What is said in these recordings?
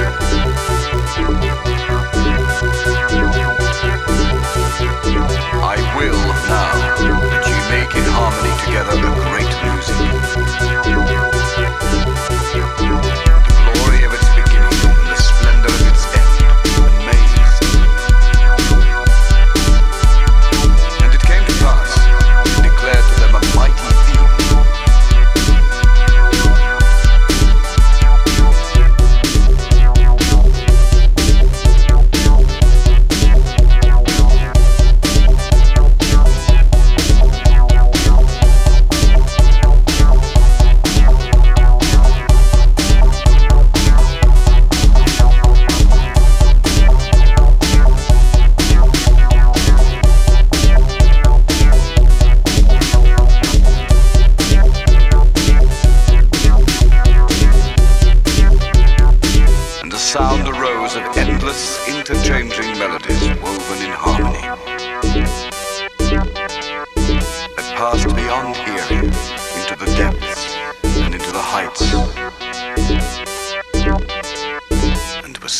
Bye.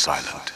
Great